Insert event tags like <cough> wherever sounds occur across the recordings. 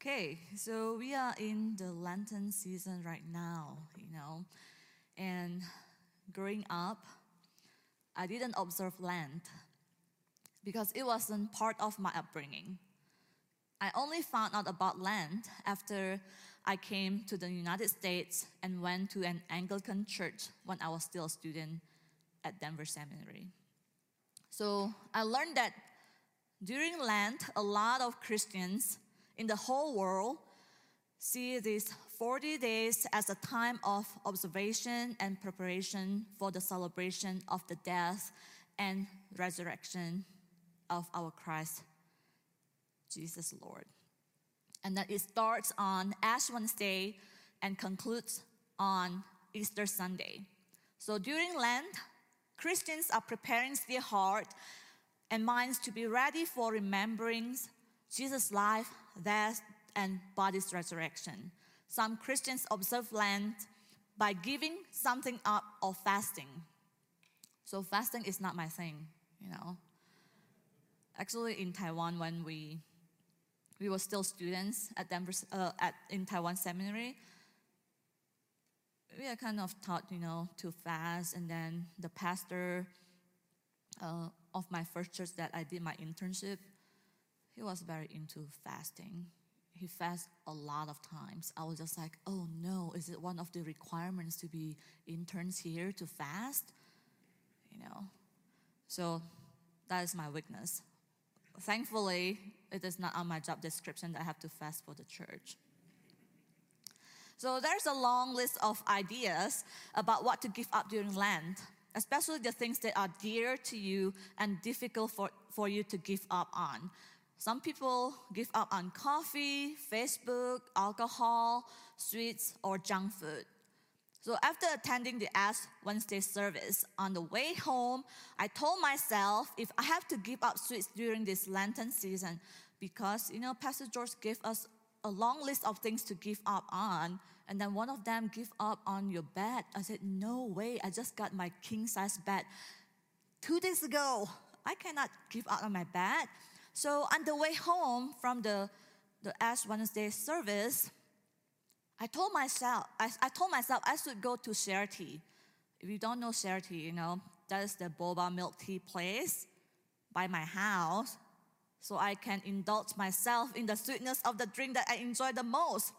Okay, so we are in the Lenten season right now, you know. And growing up, I didn't observe Lent because it wasn't part of my upbringing. I only found out about Lent after I came to the United States and went to an Anglican church when I was still a student at Denver Seminary. So I learned that during Lent, a lot of Christians in the whole world see these 40 days as a time of observation and preparation for the celebration of the death and resurrection of our Christ, Jesus Lord. And that it starts on Ash Wednesday and concludes on Easter Sunday. So during Lent, Christians are preparing their heart and minds to be ready for remembering Jesus' life, death, and body's resurrection. Some Christians observe Lent by giving something up or fasting. So fasting is not my thing, you know. Actually, in Taiwan, when we we were still students at Denver, uh, at in Taiwan Seminary, we are kind of taught, you know, to fast, and then the pastor uh, of my first church that I did my internship, he was very into fasting. He fasted a lot of times. I was just like, oh no, is it one of the requirements to be interns here to fast? You know, so that is my weakness. Thankfully, it is not on my job description that I have to fast for the church. So there's a long list of ideas about what to give up during Lent, especially the things that are dear to you and difficult for, for you to give up on. Some people give up on coffee, Facebook, alcohol, sweets, or junk food. So after attending the Ash Wednesday service, on the way home, I told myself if I have to give up sweets during this Lenten season, because you know Pastor George gave us a long list of things to give up on, and then one of them give up on your bed. I said, no way, I just got my king size bed two days ago. I cannot give up on my bed. So on the way home from the, the Ash Wednesday service, I told myself, I, I told myself I should go to Tea. If you don't know Tea, you know, that is the boba milk tea place by my house. So I can indulge myself in the sweetness of the drink that I enjoy the most.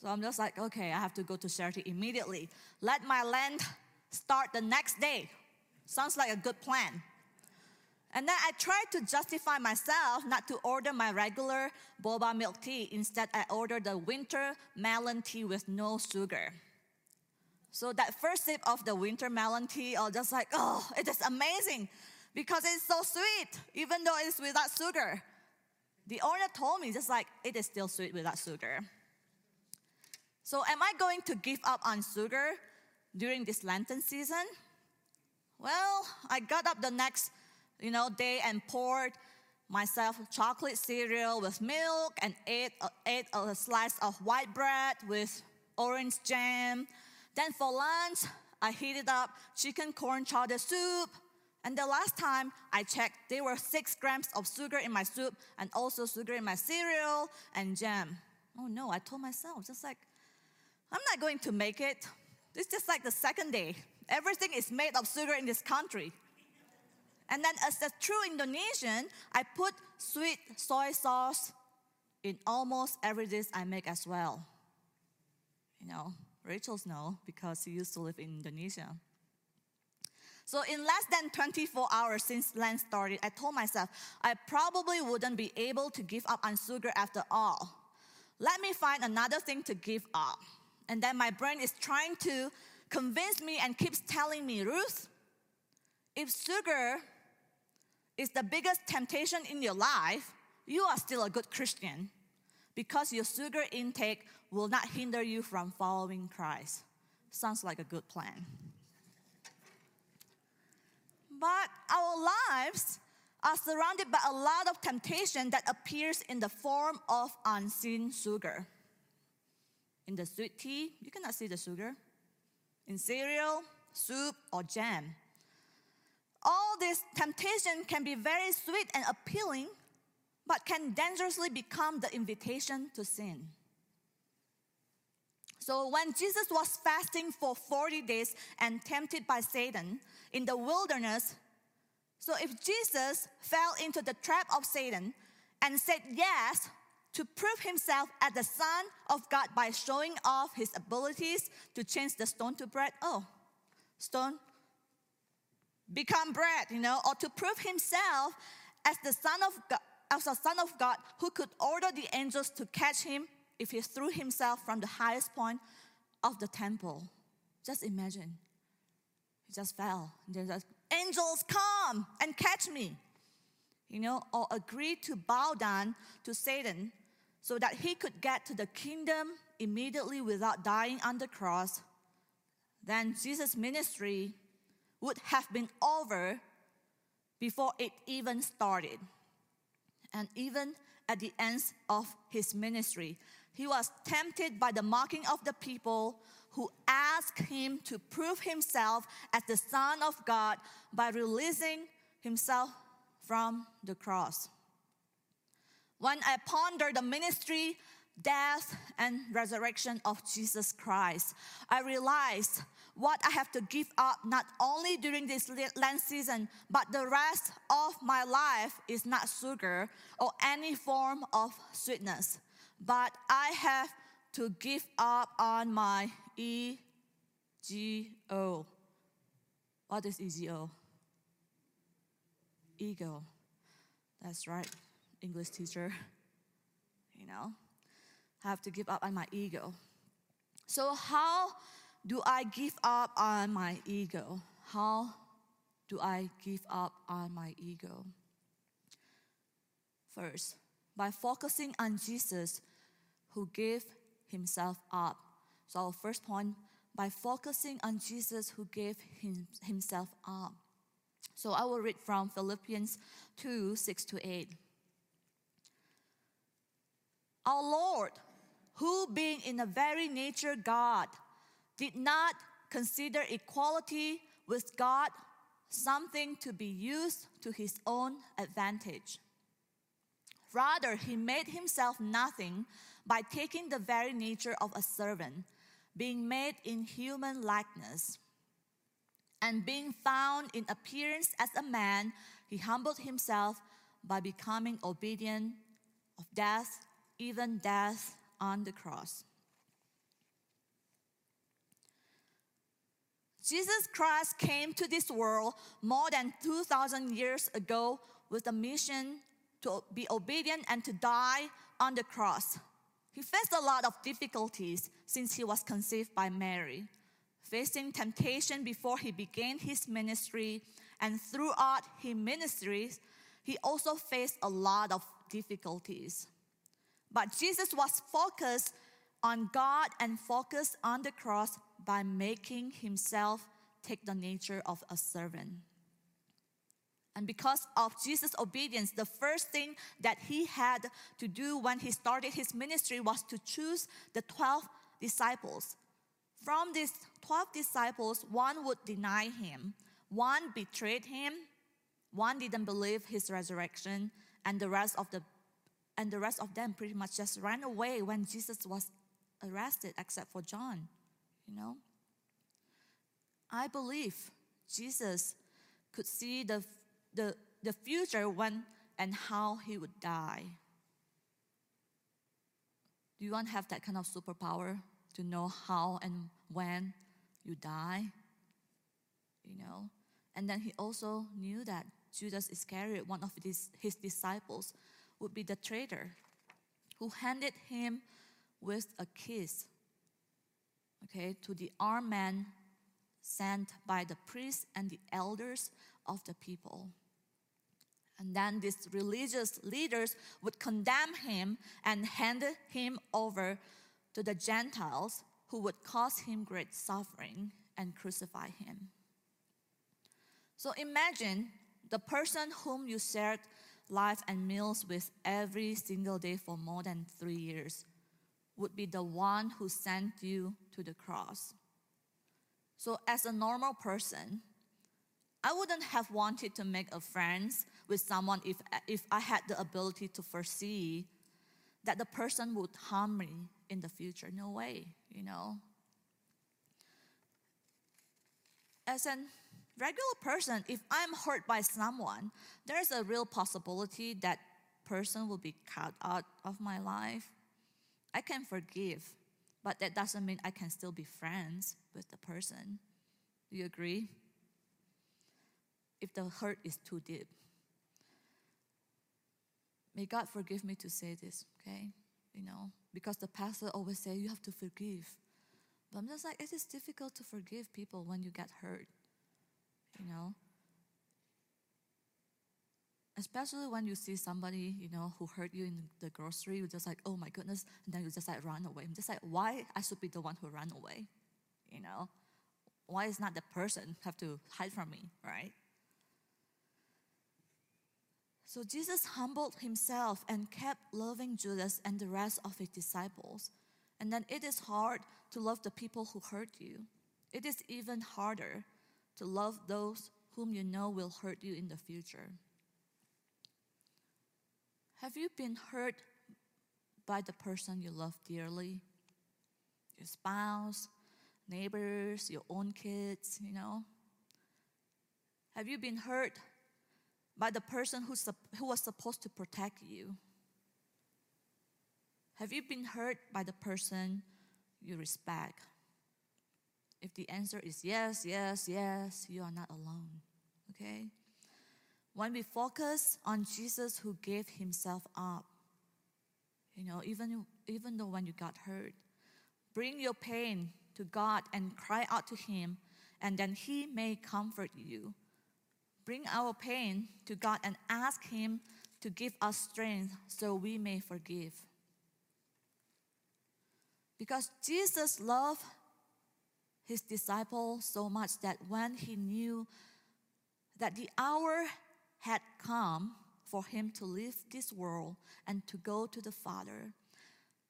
So I'm just like, okay, I have to go to Tea immediately. Let my Lent start the next day. Sounds like a good plan. And then I tried to justify myself not to order my regular boba milk tea. Instead, I ordered the winter melon tea with no sugar. So that first sip of the winter melon tea, I was just like, oh, it is amazing because it's so sweet, even though it's without sugar. The owner told me just like it is still sweet without sugar. So am I going to give up on sugar during this Lenten season? Well, I got up the next you know, day and poured myself chocolate cereal with milk and ate, ate a slice of white bread with orange jam. Then for lunch, I heated up chicken corn chowder soup. And the last time I checked, there were six grams of sugar in my soup and also sugar in my cereal and jam. Oh no, I told myself, just like, I'm not going to make it. It's just like the second day. Everything is made of sugar in this country. And then, as a true Indonesian, I put sweet soy sauce in almost every dish I make as well. You know, Rachel's know because she used to live in Indonesia. So, in less than 24 hours since Lent started, I told myself I probably wouldn't be able to give up on sugar after all. Let me find another thing to give up. And then my brain is trying to convince me and keeps telling me, Ruth, if sugar is the biggest temptation in your life, you are still a good Christian because your sugar intake will not hinder you from following Christ. Sounds like a good plan. But our lives are surrounded by a lot of temptation that appears in the form of unseen sugar. In the sweet tea, you cannot see the sugar. In cereal, soup, or jam, all this temptation can be very sweet and appealing, but can dangerously become the invitation to sin. So, when Jesus was fasting for 40 days and tempted by Satan in the wilderness, so if Jesus fell into the trap of Satan and said yes to prove himself as the Son of God by showing off his abilities to change the stone to bread, oh, stone become bread, you know, or to prove himself as the Son of God, as a Son of God who could order the angels to catch him if he threw himself from the highest point of the temple. Just imagine. He just fell. Then just, angels come and catch me. You know, or agreed to bow down to Satan so that he could get to the kingdom immediately without dying on the cross, then Jesus' ministry would have been over before it even started. And even at the end of his ministry, he was tempted by the mocking of the people who asked him to prove himself as the Son of God by releasing himself from the cross. When I ponder the ministry, death, and resurrection of Jesus Christ, I realized what I have to give up not only during this Lent season, but the rest of my life is not sugar or any form of sweetness, but I have to give up on my ego. What is ego? Ego. That's right, English teacher. You know, I have to give up on my ego. So, how do I give up on my ego? How do I give up on my ego? First, by focusing on Jesus who gave himself up. So, our first point, by focusing on Jesus who gave him, himself up. So, I will read from Philippians 2 6 to 8. Our Lord, who being in the very nature God, did not consider equality with God something to be used to his own advantage. Rather, he made himself nothing by taking the very nature of a servant, being made in human likeness. And being found in appearance as a man, he humbled himself by becoming obedient of death, even death on the cross. Jesus Christ came to this world more than 2,000 years ago with a mission to be obedient and to die on the cross. He faced a lot of difficulties since he was conceived by Mary, facing temptation before he began his ministry, and throughout his ministries, he also faced a lot of difficulties. But Jesus was focused on God and focused on the cross by making himself take the nature of a servant. And because of Jesus' obedience, the first thing that he had to do when he started his ministry was to choose the 12 disciples. From these 12 disciples, one would deny him, one betrayed him, one didn't believe his resurrection, and the rest of the and the rest of them pretty much just ran away when Jesus was arrested, except for John you know? I believe Jesus could see the, the, the future when and how he would die. Do you want to have that kind of superpower to know how and when you die? You know? And then he also knew that Judas Iscariot, one of his, his disciples, would be the traitor who handed him with a kiss okay, to the armed men sent by the priests and the elders of the people. And then these religious leaders would condemn him and hand him over to the Gentiles who would cause him great suffering and crucify him. So imagine the person whom you shared life and meals with every single day for more than three years would be the one who sent you to the cross. So, as a normal person, I wouldn't have wanted to make a friends with someone if, if I had the ability to foresee that the person would harm me in the future. No way, you know. As a regular person, if I'm hurt by someone, there's a real possibility that person will be cut out of my life. I can forgive, but that doesn't mean I can still be friends with the person. Do you agree? If the hurt is too deep. May God forgive me to say this, okay? You know, because the pastor always say you have to forgive. But I'm just like, it is difficult to forgive people when you get hurt. You know? Especially when you see somebody, you know, who hurt you in the grocery, you're just like, oh my goodness, and then you just like run away. I'm just like, why I should be the one who run away? You know? Why is not the person have to hide from me, right? So Jesus humbled himself and kept loving Judas and the rest of his disciples. And then it is hard to love the people who hurt you. It is even harder to love those whom you know will hurt you in the future. Have you been hurt by the person you love dearly? Your spouse, neighbors, your own kids, you know? Have you been hurt by the person who, who was supposed to protect you? Have you been hurt by the person you respect? If the answer is yes, yes, yes, you are not alone. Okay? When we focus on Jesus who gave himself up, you know, even, even though when you got hurt, bring your pain to God and cry out to Him, and then He may comfort you bring our pain to God and ask Him to give us strength so we may forgive. Because Jesus loved his disciples so much that when he knew that the hour had come for him to leave this world and to go to the Father,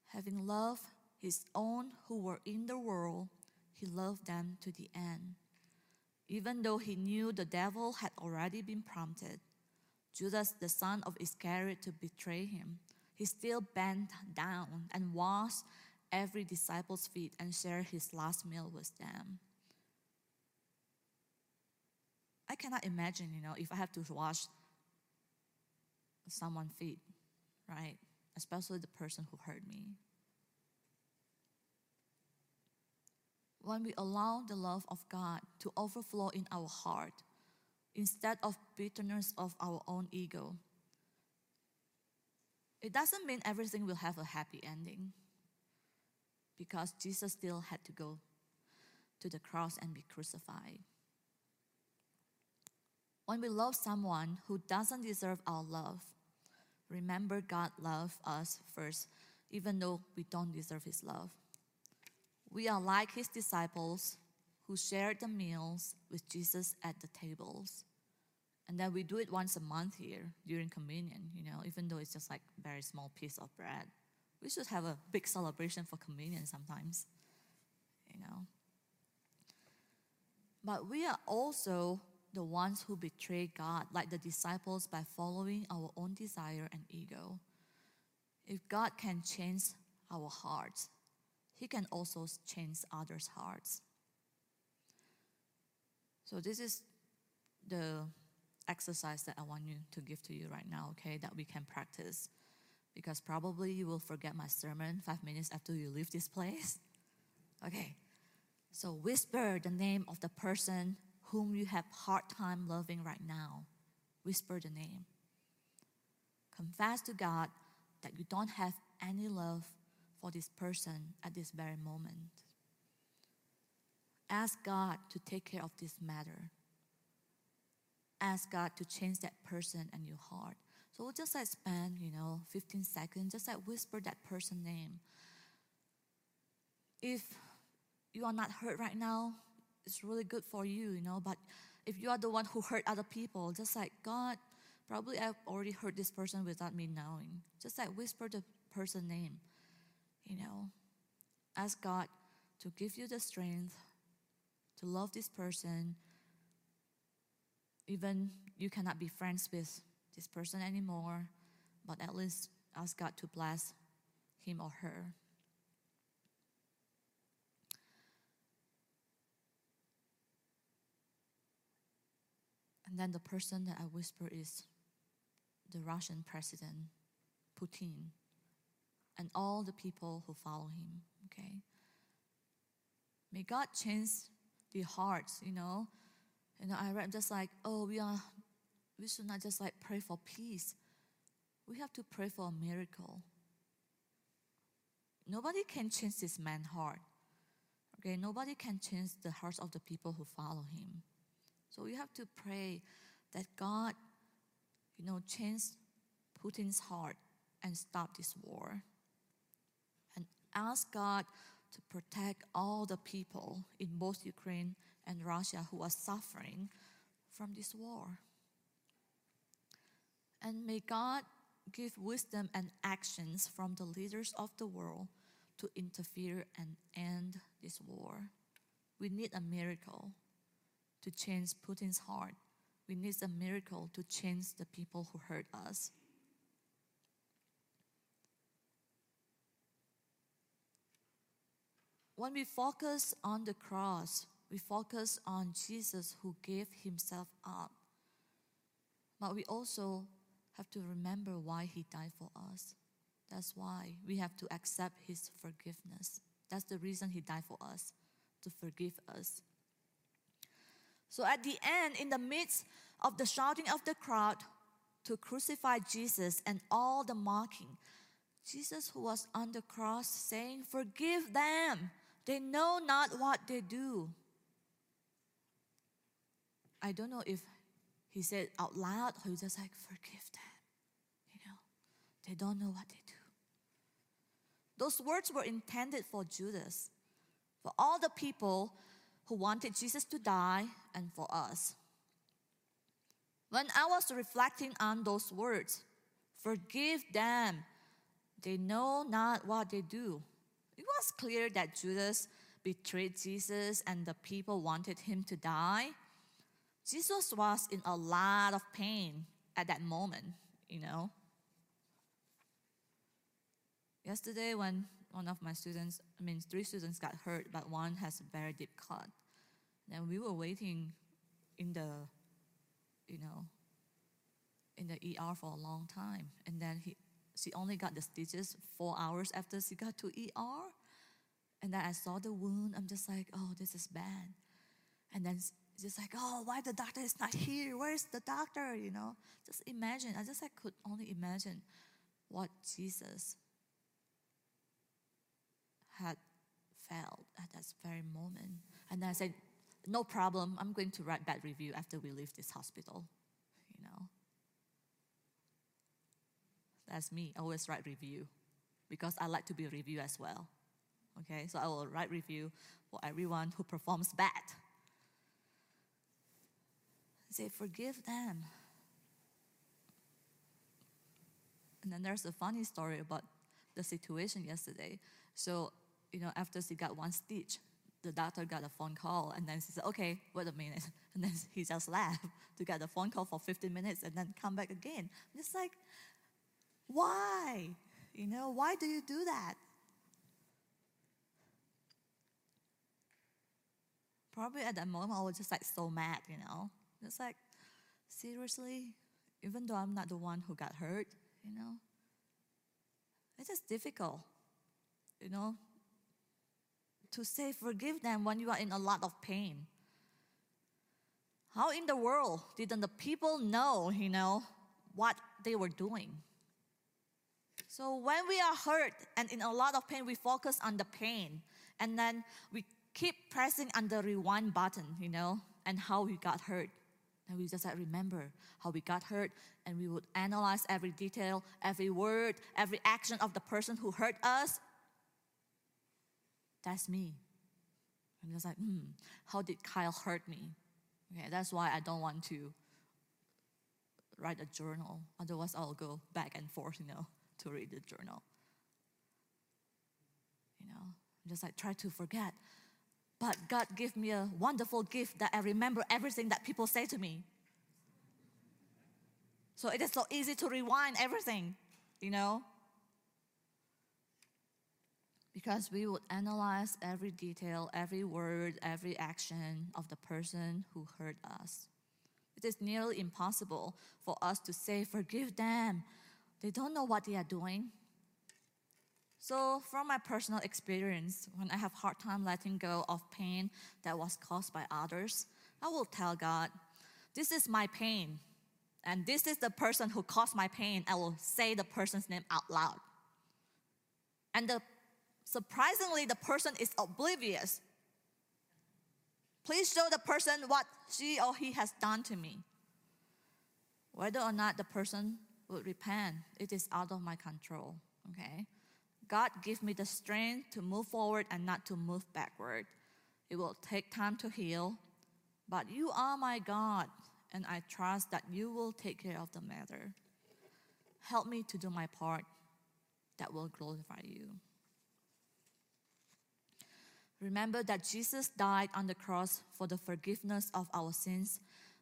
having loved his own who were in the world, he loved them to the end. Even though he knew the devil had already been prompted, Judas, the son of Iscariot, to betray him, he still bent down and washed every disciple's feet and shared his last meal with them. I cannot imagine, you know, if I have to wash someone's feet, right? Especially the person who hurt me. when we allow the love of God to overflow in our heart instead of bitterness of our own ego. It doesn't mean everything will have a happy ending because Jesus still had to go to the cross and be crucified. When we love someone who doesn't deserve our love, remember God loved us first, even though we don't deserve His love. We are like his disciples who shared the meals with Jesus at the tables. And then we do it once a month here during communion, you know, even though it's just like a very small piece of bread. We should have a big celebration for communion sometimes, you know. But we are also the ones who betray God, like the disciples, by following our own desire and ego. If God can change our hearts, he can also change others' hearts. So, this is the exercise that I want you to give to you right now, okay, that we can practice. Because probably you will forget my sermon five minutes after you leave this place. <laughs> Okay, so whisper the name of the person whom you have hard time loving right now. Whisper the name. Confess to God that you don't have any love for this person at this very moment. Ask God to take care of this matter. Ask God to change that person and your heart. So just like spend, you know, 15 seconds, just like whisper that person name. If you are not hurt right now, it's really good for you, you know, but if you are the one who hurt other people, just like God, probably I've already hurt this person without me knowing. Just like whisper the person name you know, ask God to give you the strength to love this person even you cannot be friends with this person anymore, but at least ask God to bless him or her. And then the person that I whisper is the Russian president, Putin, and all the people who follow him, okay? May God change the hearts, you know. And I read just like, oh, we are, we should not just like pray for peace. We have to pray for a miracle. Nobody can change this man's heart. Okay, nobody can change the hearts of the people who follow him. So we have to pray that God, you know, change Putin's heart and stop this war. And ask God to protect all the people in both Ukraine and Russia who are suffering from this war. And may God give wisdom and actions from the leaders of the world to interfere and end this war. We need a miracle to change Putin's heart. We need a miracle to change the people who hurt us. When we focus on the cross, we focus on Jesus who gave himself up. But we also have to remember why he died for us. That's why we have to accept his forgiveness. That's the reason he died for us, to forgive us. So at the end, in the midst of the shouting of the crowd to crucify Jesus and all the mocking, Jesus, who was on the cross, saying, Forgive them. They know not what they do. I don't know if he said out loud or he just like, Forgive them. You know, they don't know what they do. Those words were intended for Judas, for all the people who wanted Jesus to die, and for us. When I was reflecting on those words, forgive them, they know not what they do. It was clear that Judas betrayed Jesus and the people wanted him to die. Jesus was in a lot of pain at that moment, you know. Yesterday, when one of my students, I mean, three students got hurt, but one has a very deep cut. And we were waiting in the, you know, in the ER for a long time. And then he, she only got the stitches four hours after she got to ER. And then I saw the wound. I'm just like, oh, this is bad. And then just like, oh, why the doctor is not here? Where's the doctor? You know, just imagine. I just I could only imagine what Jesus had felt at that very moment. And I said, no problem. I'm going to write bad review after we leave this hospital. You know, that's me. I always write review because I like to be reviewed as well. Okay, so I will write review for everyone who performs bad. Say, forgive them. And then there's a funny story about the situation yesterday. So you know, after she got one stitch, the doctor got a phone call and then she said, okay, wait a minute. <laughs> And then he just left to get a phone call for 15 minutes and then come back again. I'm just like, why? You know, why do you do that? Probably at that moment I was just like so mad, you know. Just like, seriously? Even though I'm not the one who got hurt, you know? It's just difficult, you know, to say forgive them when you are in a lot of pain. How in the world didn't the people know, you know, what they were doing? So when we are hurt and in a lot of pain, we focus on the pain. And then we keep pressing on the rewind button, you know, and how we got hurt. And we just like remember how we got hurt, and we would analyze every detail, every word, every action of the person who hurt us, that's me. I'm just like, hmm, how did Kyle hurt me? Okay, that's why I don't want to write a journal. Otherwise, I'll go back and forth, you know, <laughs> to read the journal. You know, just like try to forget. But God gave me a wonderful gift that I remember everything that people say to me. So it is so easy to rewind everything, you know? Because we would analyze every detail, every word, every action of the person who hurt us. It is nearly impossible for us to say, Forgive them. They don't know what they are doing. So, from my personal experience, when I have hard time letting go of pain that was caused by others, I will tell God, "This is my pain, and this is the person who caused my pain." I will say the person's name out loud, and the, surprisingly, the person is oblivious. Please show the person what she or he has done to me. Whether or not the person would repent, it is out of my control. Okay. God give me the strength to move forward and not to move backward. It will take time to heal, but you are my God, and I trust that you will take care of the matter. Help me to do my part that will glorify you. Remember that Jesus died on the cross for the forgiveness of our sins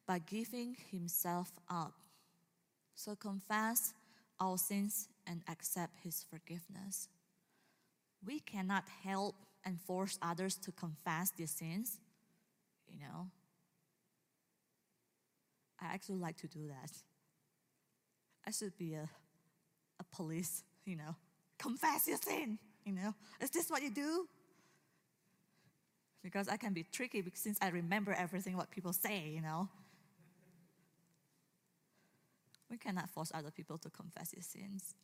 by giving himself up. So confess our sins and accept his forgiveness we cannot help and force others to confess their sins, you know. I actually like to do that. I should be a, a police, you know. Confess your sin, you know. Is this what you do? Because I can be tricky since I remember everything what people say, you know. We cannot force other people to confess their sins.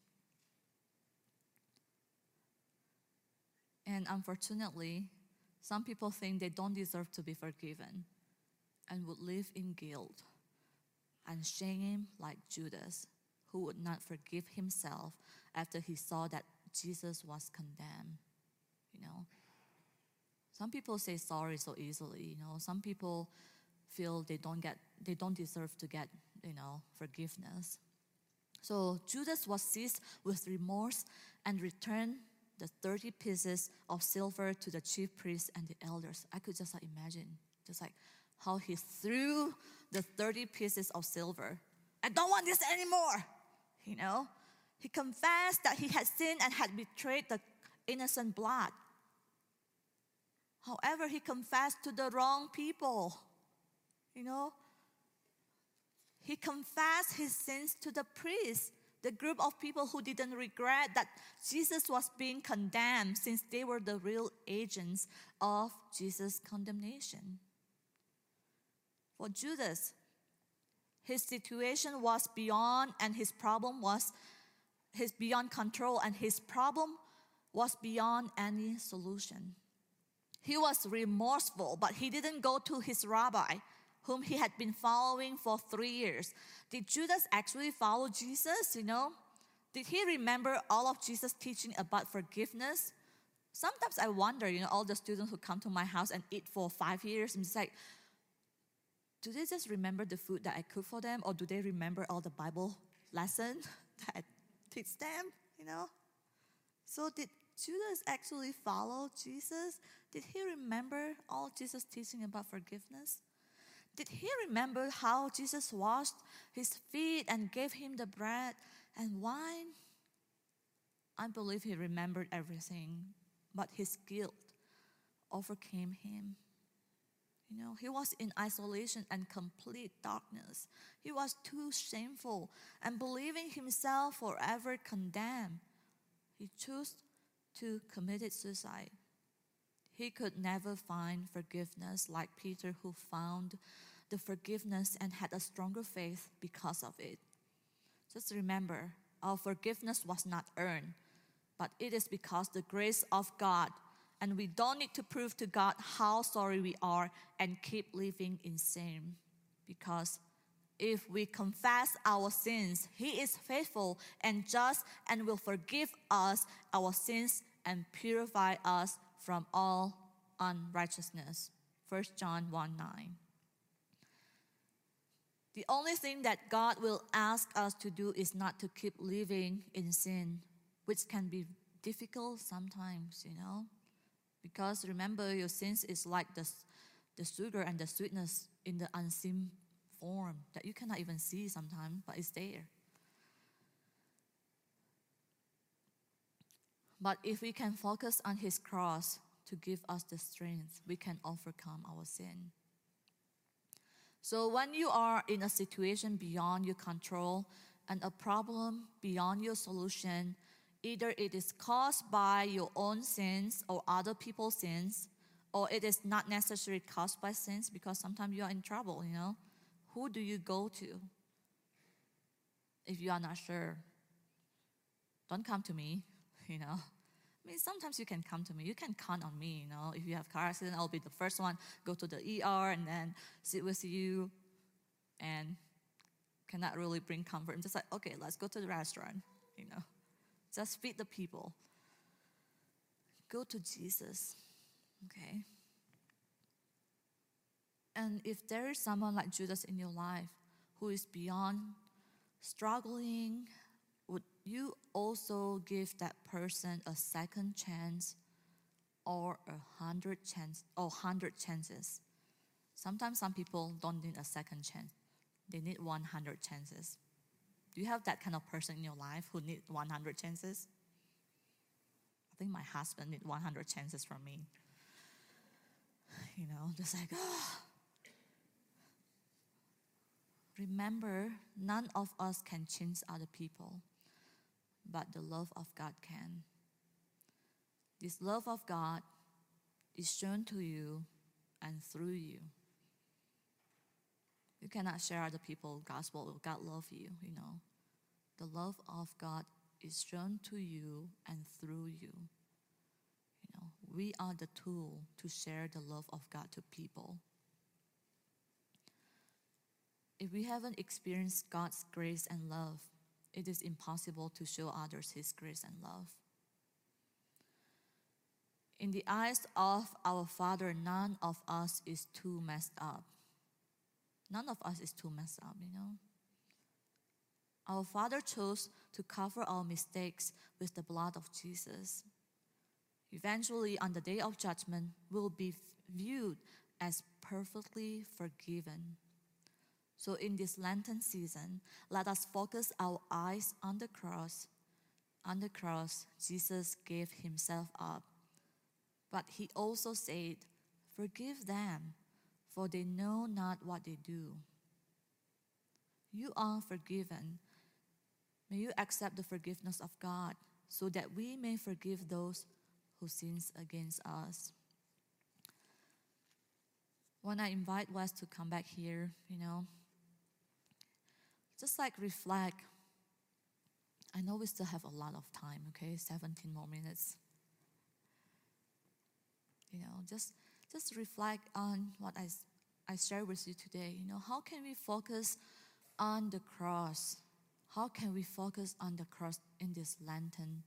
And unfortunately, some people think they don't deserve to be forgiven and would live in guilt and shame like Judas, who would not forgive himself after he saw that Jesus was condemned. You know, some people say sorry so easily. You know, some people feel they don't get, they don't deserve to get, you know, forgiveness. So Judas was seized with remorse and returned the 30 pieces of silver to the chief priests and the elders. I could just like imagine, just like how he threw the 30 pieces of silver. I don't want this anymore. You know, he confessed that he had sinned and had betrayed the innocent blood. However, he confessed to the wrong people. You know, he confessed his sins to the priests the group of people who didn't regret that Jesus was being condemned since they were the real agents of Jesus' condemnation. For Judas, his situation was beyond and his problem was his beyond control and his problem was beyond any solution. He was remorseful, but he didn't go to his rabbi whom he had been following for three years. Did Judas actually follow Jesus? You know? Did he remember all of Jesus' teaching about forgiveness? Sometimes I wonder, you know, all the students who come to my house and eat for five years, I'm just like, do they just remember the food that I cook for them, or do they remember all the Bible lessons <laughs> that I teach them? You know? So did Judas actually follow Jesus? Did he remember all Jesus' teaching about forgiveness? Did he remember how Jesus washed his feet and gave him the bread and wine? I believe he remembered everything, but his guilt overcame him. You know, he was in isolation and complete darkness. He was too shameful and believing himself forever condemned. He chose to commit suicide. He could never find forgiveness like Peter, who found the forgiveness and had a stronger faith because of it. Just remember, our forgiveness was not earned, but it is because the grace of God, and we don't need to prove to God how sorry we are and keep living in sin. Because if we confess our sins, He is faithful and just and will forgive us our sins and purify us from all unrighteousness. 1 John 1 9. The only thing that God will ask us to do is not to keep living in sin, which can be difficult sometimes, you know. Because remember, your sins is like the, the sugar and the sweetness in the unseen form that you cannot even see sometimes, but it's there. But if we can focus on His cross to give us the strength, we can overcome our sin. So when you are in a situation beyond your control and a problem beyond your solution, either it is caused by your own sins or other people's sins, or it is not necessarily caused by sins because sometimes you are in trouble, you know. Who do you go to if you are not sure? Don't come to me, you know. I mean, sometimes you can come to me. You can count on me, you know. If you have car accident, I'll be the first one go to the ER and then sit with you, and cannot really bring comfort. I'm just like, okay, let's go to the restaurant, you know. Just feed the people. Go to Jesus, okay. And if there is someone like Judas in your life who is beyond struggling you also give that person a second chance or a hundred chance or hundred chances? Sometimes some people don't need a second chance. They need 100 chances. Do you have that kind of person in your life who need 100 chances? I think my husband need 100 chances from me. <sighs> You know, just like, oh. <gasps> Remember, none of us can change other people but the love of God can. This love of God is shown to you and through you. You cannot share other people gospel. God love you, you know. The love of God is shown to you and through you. You know, we are the tool to share the love of God to people. If we haven't experienced God's grace and love, it is impossible to show others His grace and love. In the eyes of our Father, none of us is too messed up. None of us is too messed up, you know. Our Father chose to cover our mistakes with the blood of Jesus. Eventually, on the day of judgment, we'll be viewed as perfectly forgiven. So, in this Lenten season, let us focus our eyes on the cross. On the cross, Jesus gave himself up. But he also said, Forgive them, for they know not what they do. You are forgiven. May you accept the forgiveness of God so that we may forgive those who sins against us. When I invite Wes to come back here, you know, just like reflect. I know we still have a lot of time, okay? 17 more minutes. You know, just just reflect on what I, I share with you today. You know, how can we focus on the cross? How can we focus on the cross in this Lenten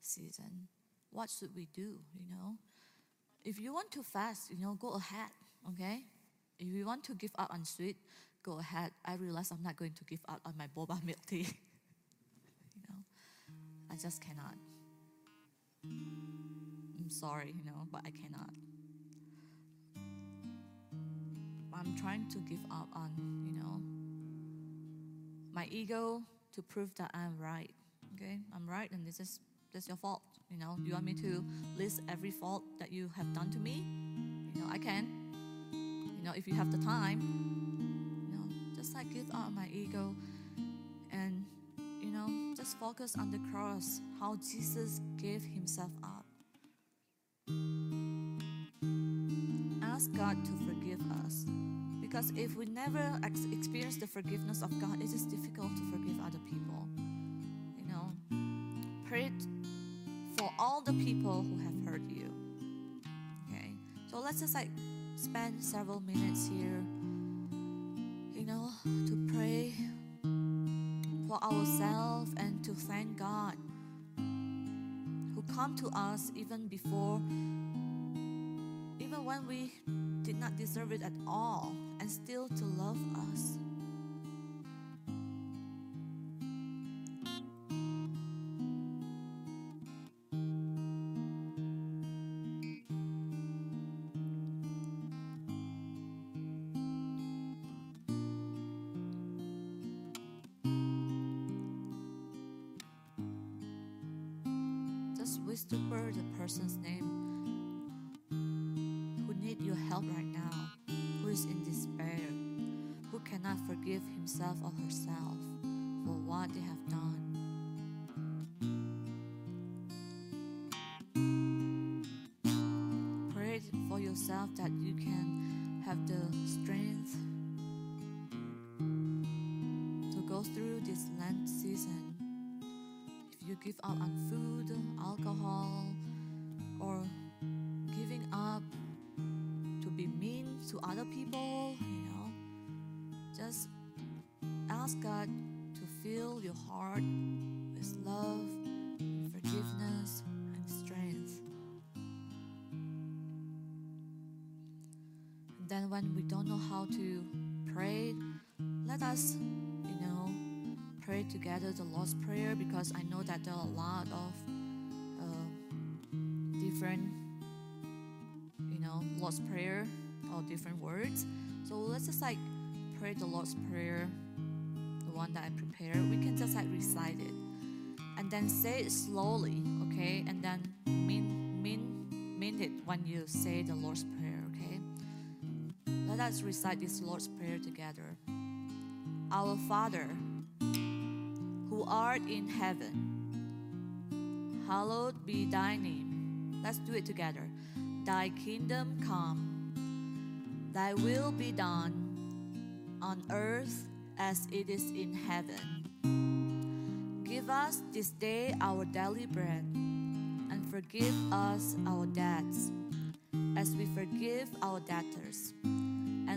season? What should we do, you know? If you want to fast, you know, go ahead, okay? If you want to give up on sweet, go ahead. I realize I'm not going to give up on my boba <laughs> milk tea. you know, I just cannot. I'm sorry, you know, but I cannot. I'm trying to give up on, you know, my ego to prove that I'm right. Okay, I'm right, and this is this is your fault. You know, you want me to list every fault that you have done to me? You know, I can. You know, if you have the time, just like give up my ego and, you know, just focus on the cross, how Jesus gave himself up. Ask God to forgive us. Because if we never ex- experience the forgiveness of God, it is difficult to forgive other people. You know, pray for all the people who have hurt you. Okay, so let's just like spend several minutes here you know, to pray for ourselves and to thank God who come to us even before, even when we did not deserve it at all, and still to love us. Yourself that you can have the strength to go through this Lent season. If you give up on food, alcohol, or giving up to be mean to other people, you know, just ask God to fill your heart We don't know how to pray, let us, you know, pray together the Lord's Prayer because I know that there are a lot of uh, different, you know, Lord's Prayer or different words. So let's just like pray the Lord's Prayer, the one that I prepared. We can just like recite it and then say it slowly, okay? And then mean mean mean it when you say the Lord's Prayer? Let us recite this Lord's Prayer together. Our Father, who art in heaven, hallowed be thy name. Let's do it together. Thy kingdom come, thy will be done on earth as it is in heaven. Give us this day our daily bread, and forgive us our debts, as we forgive our debtors.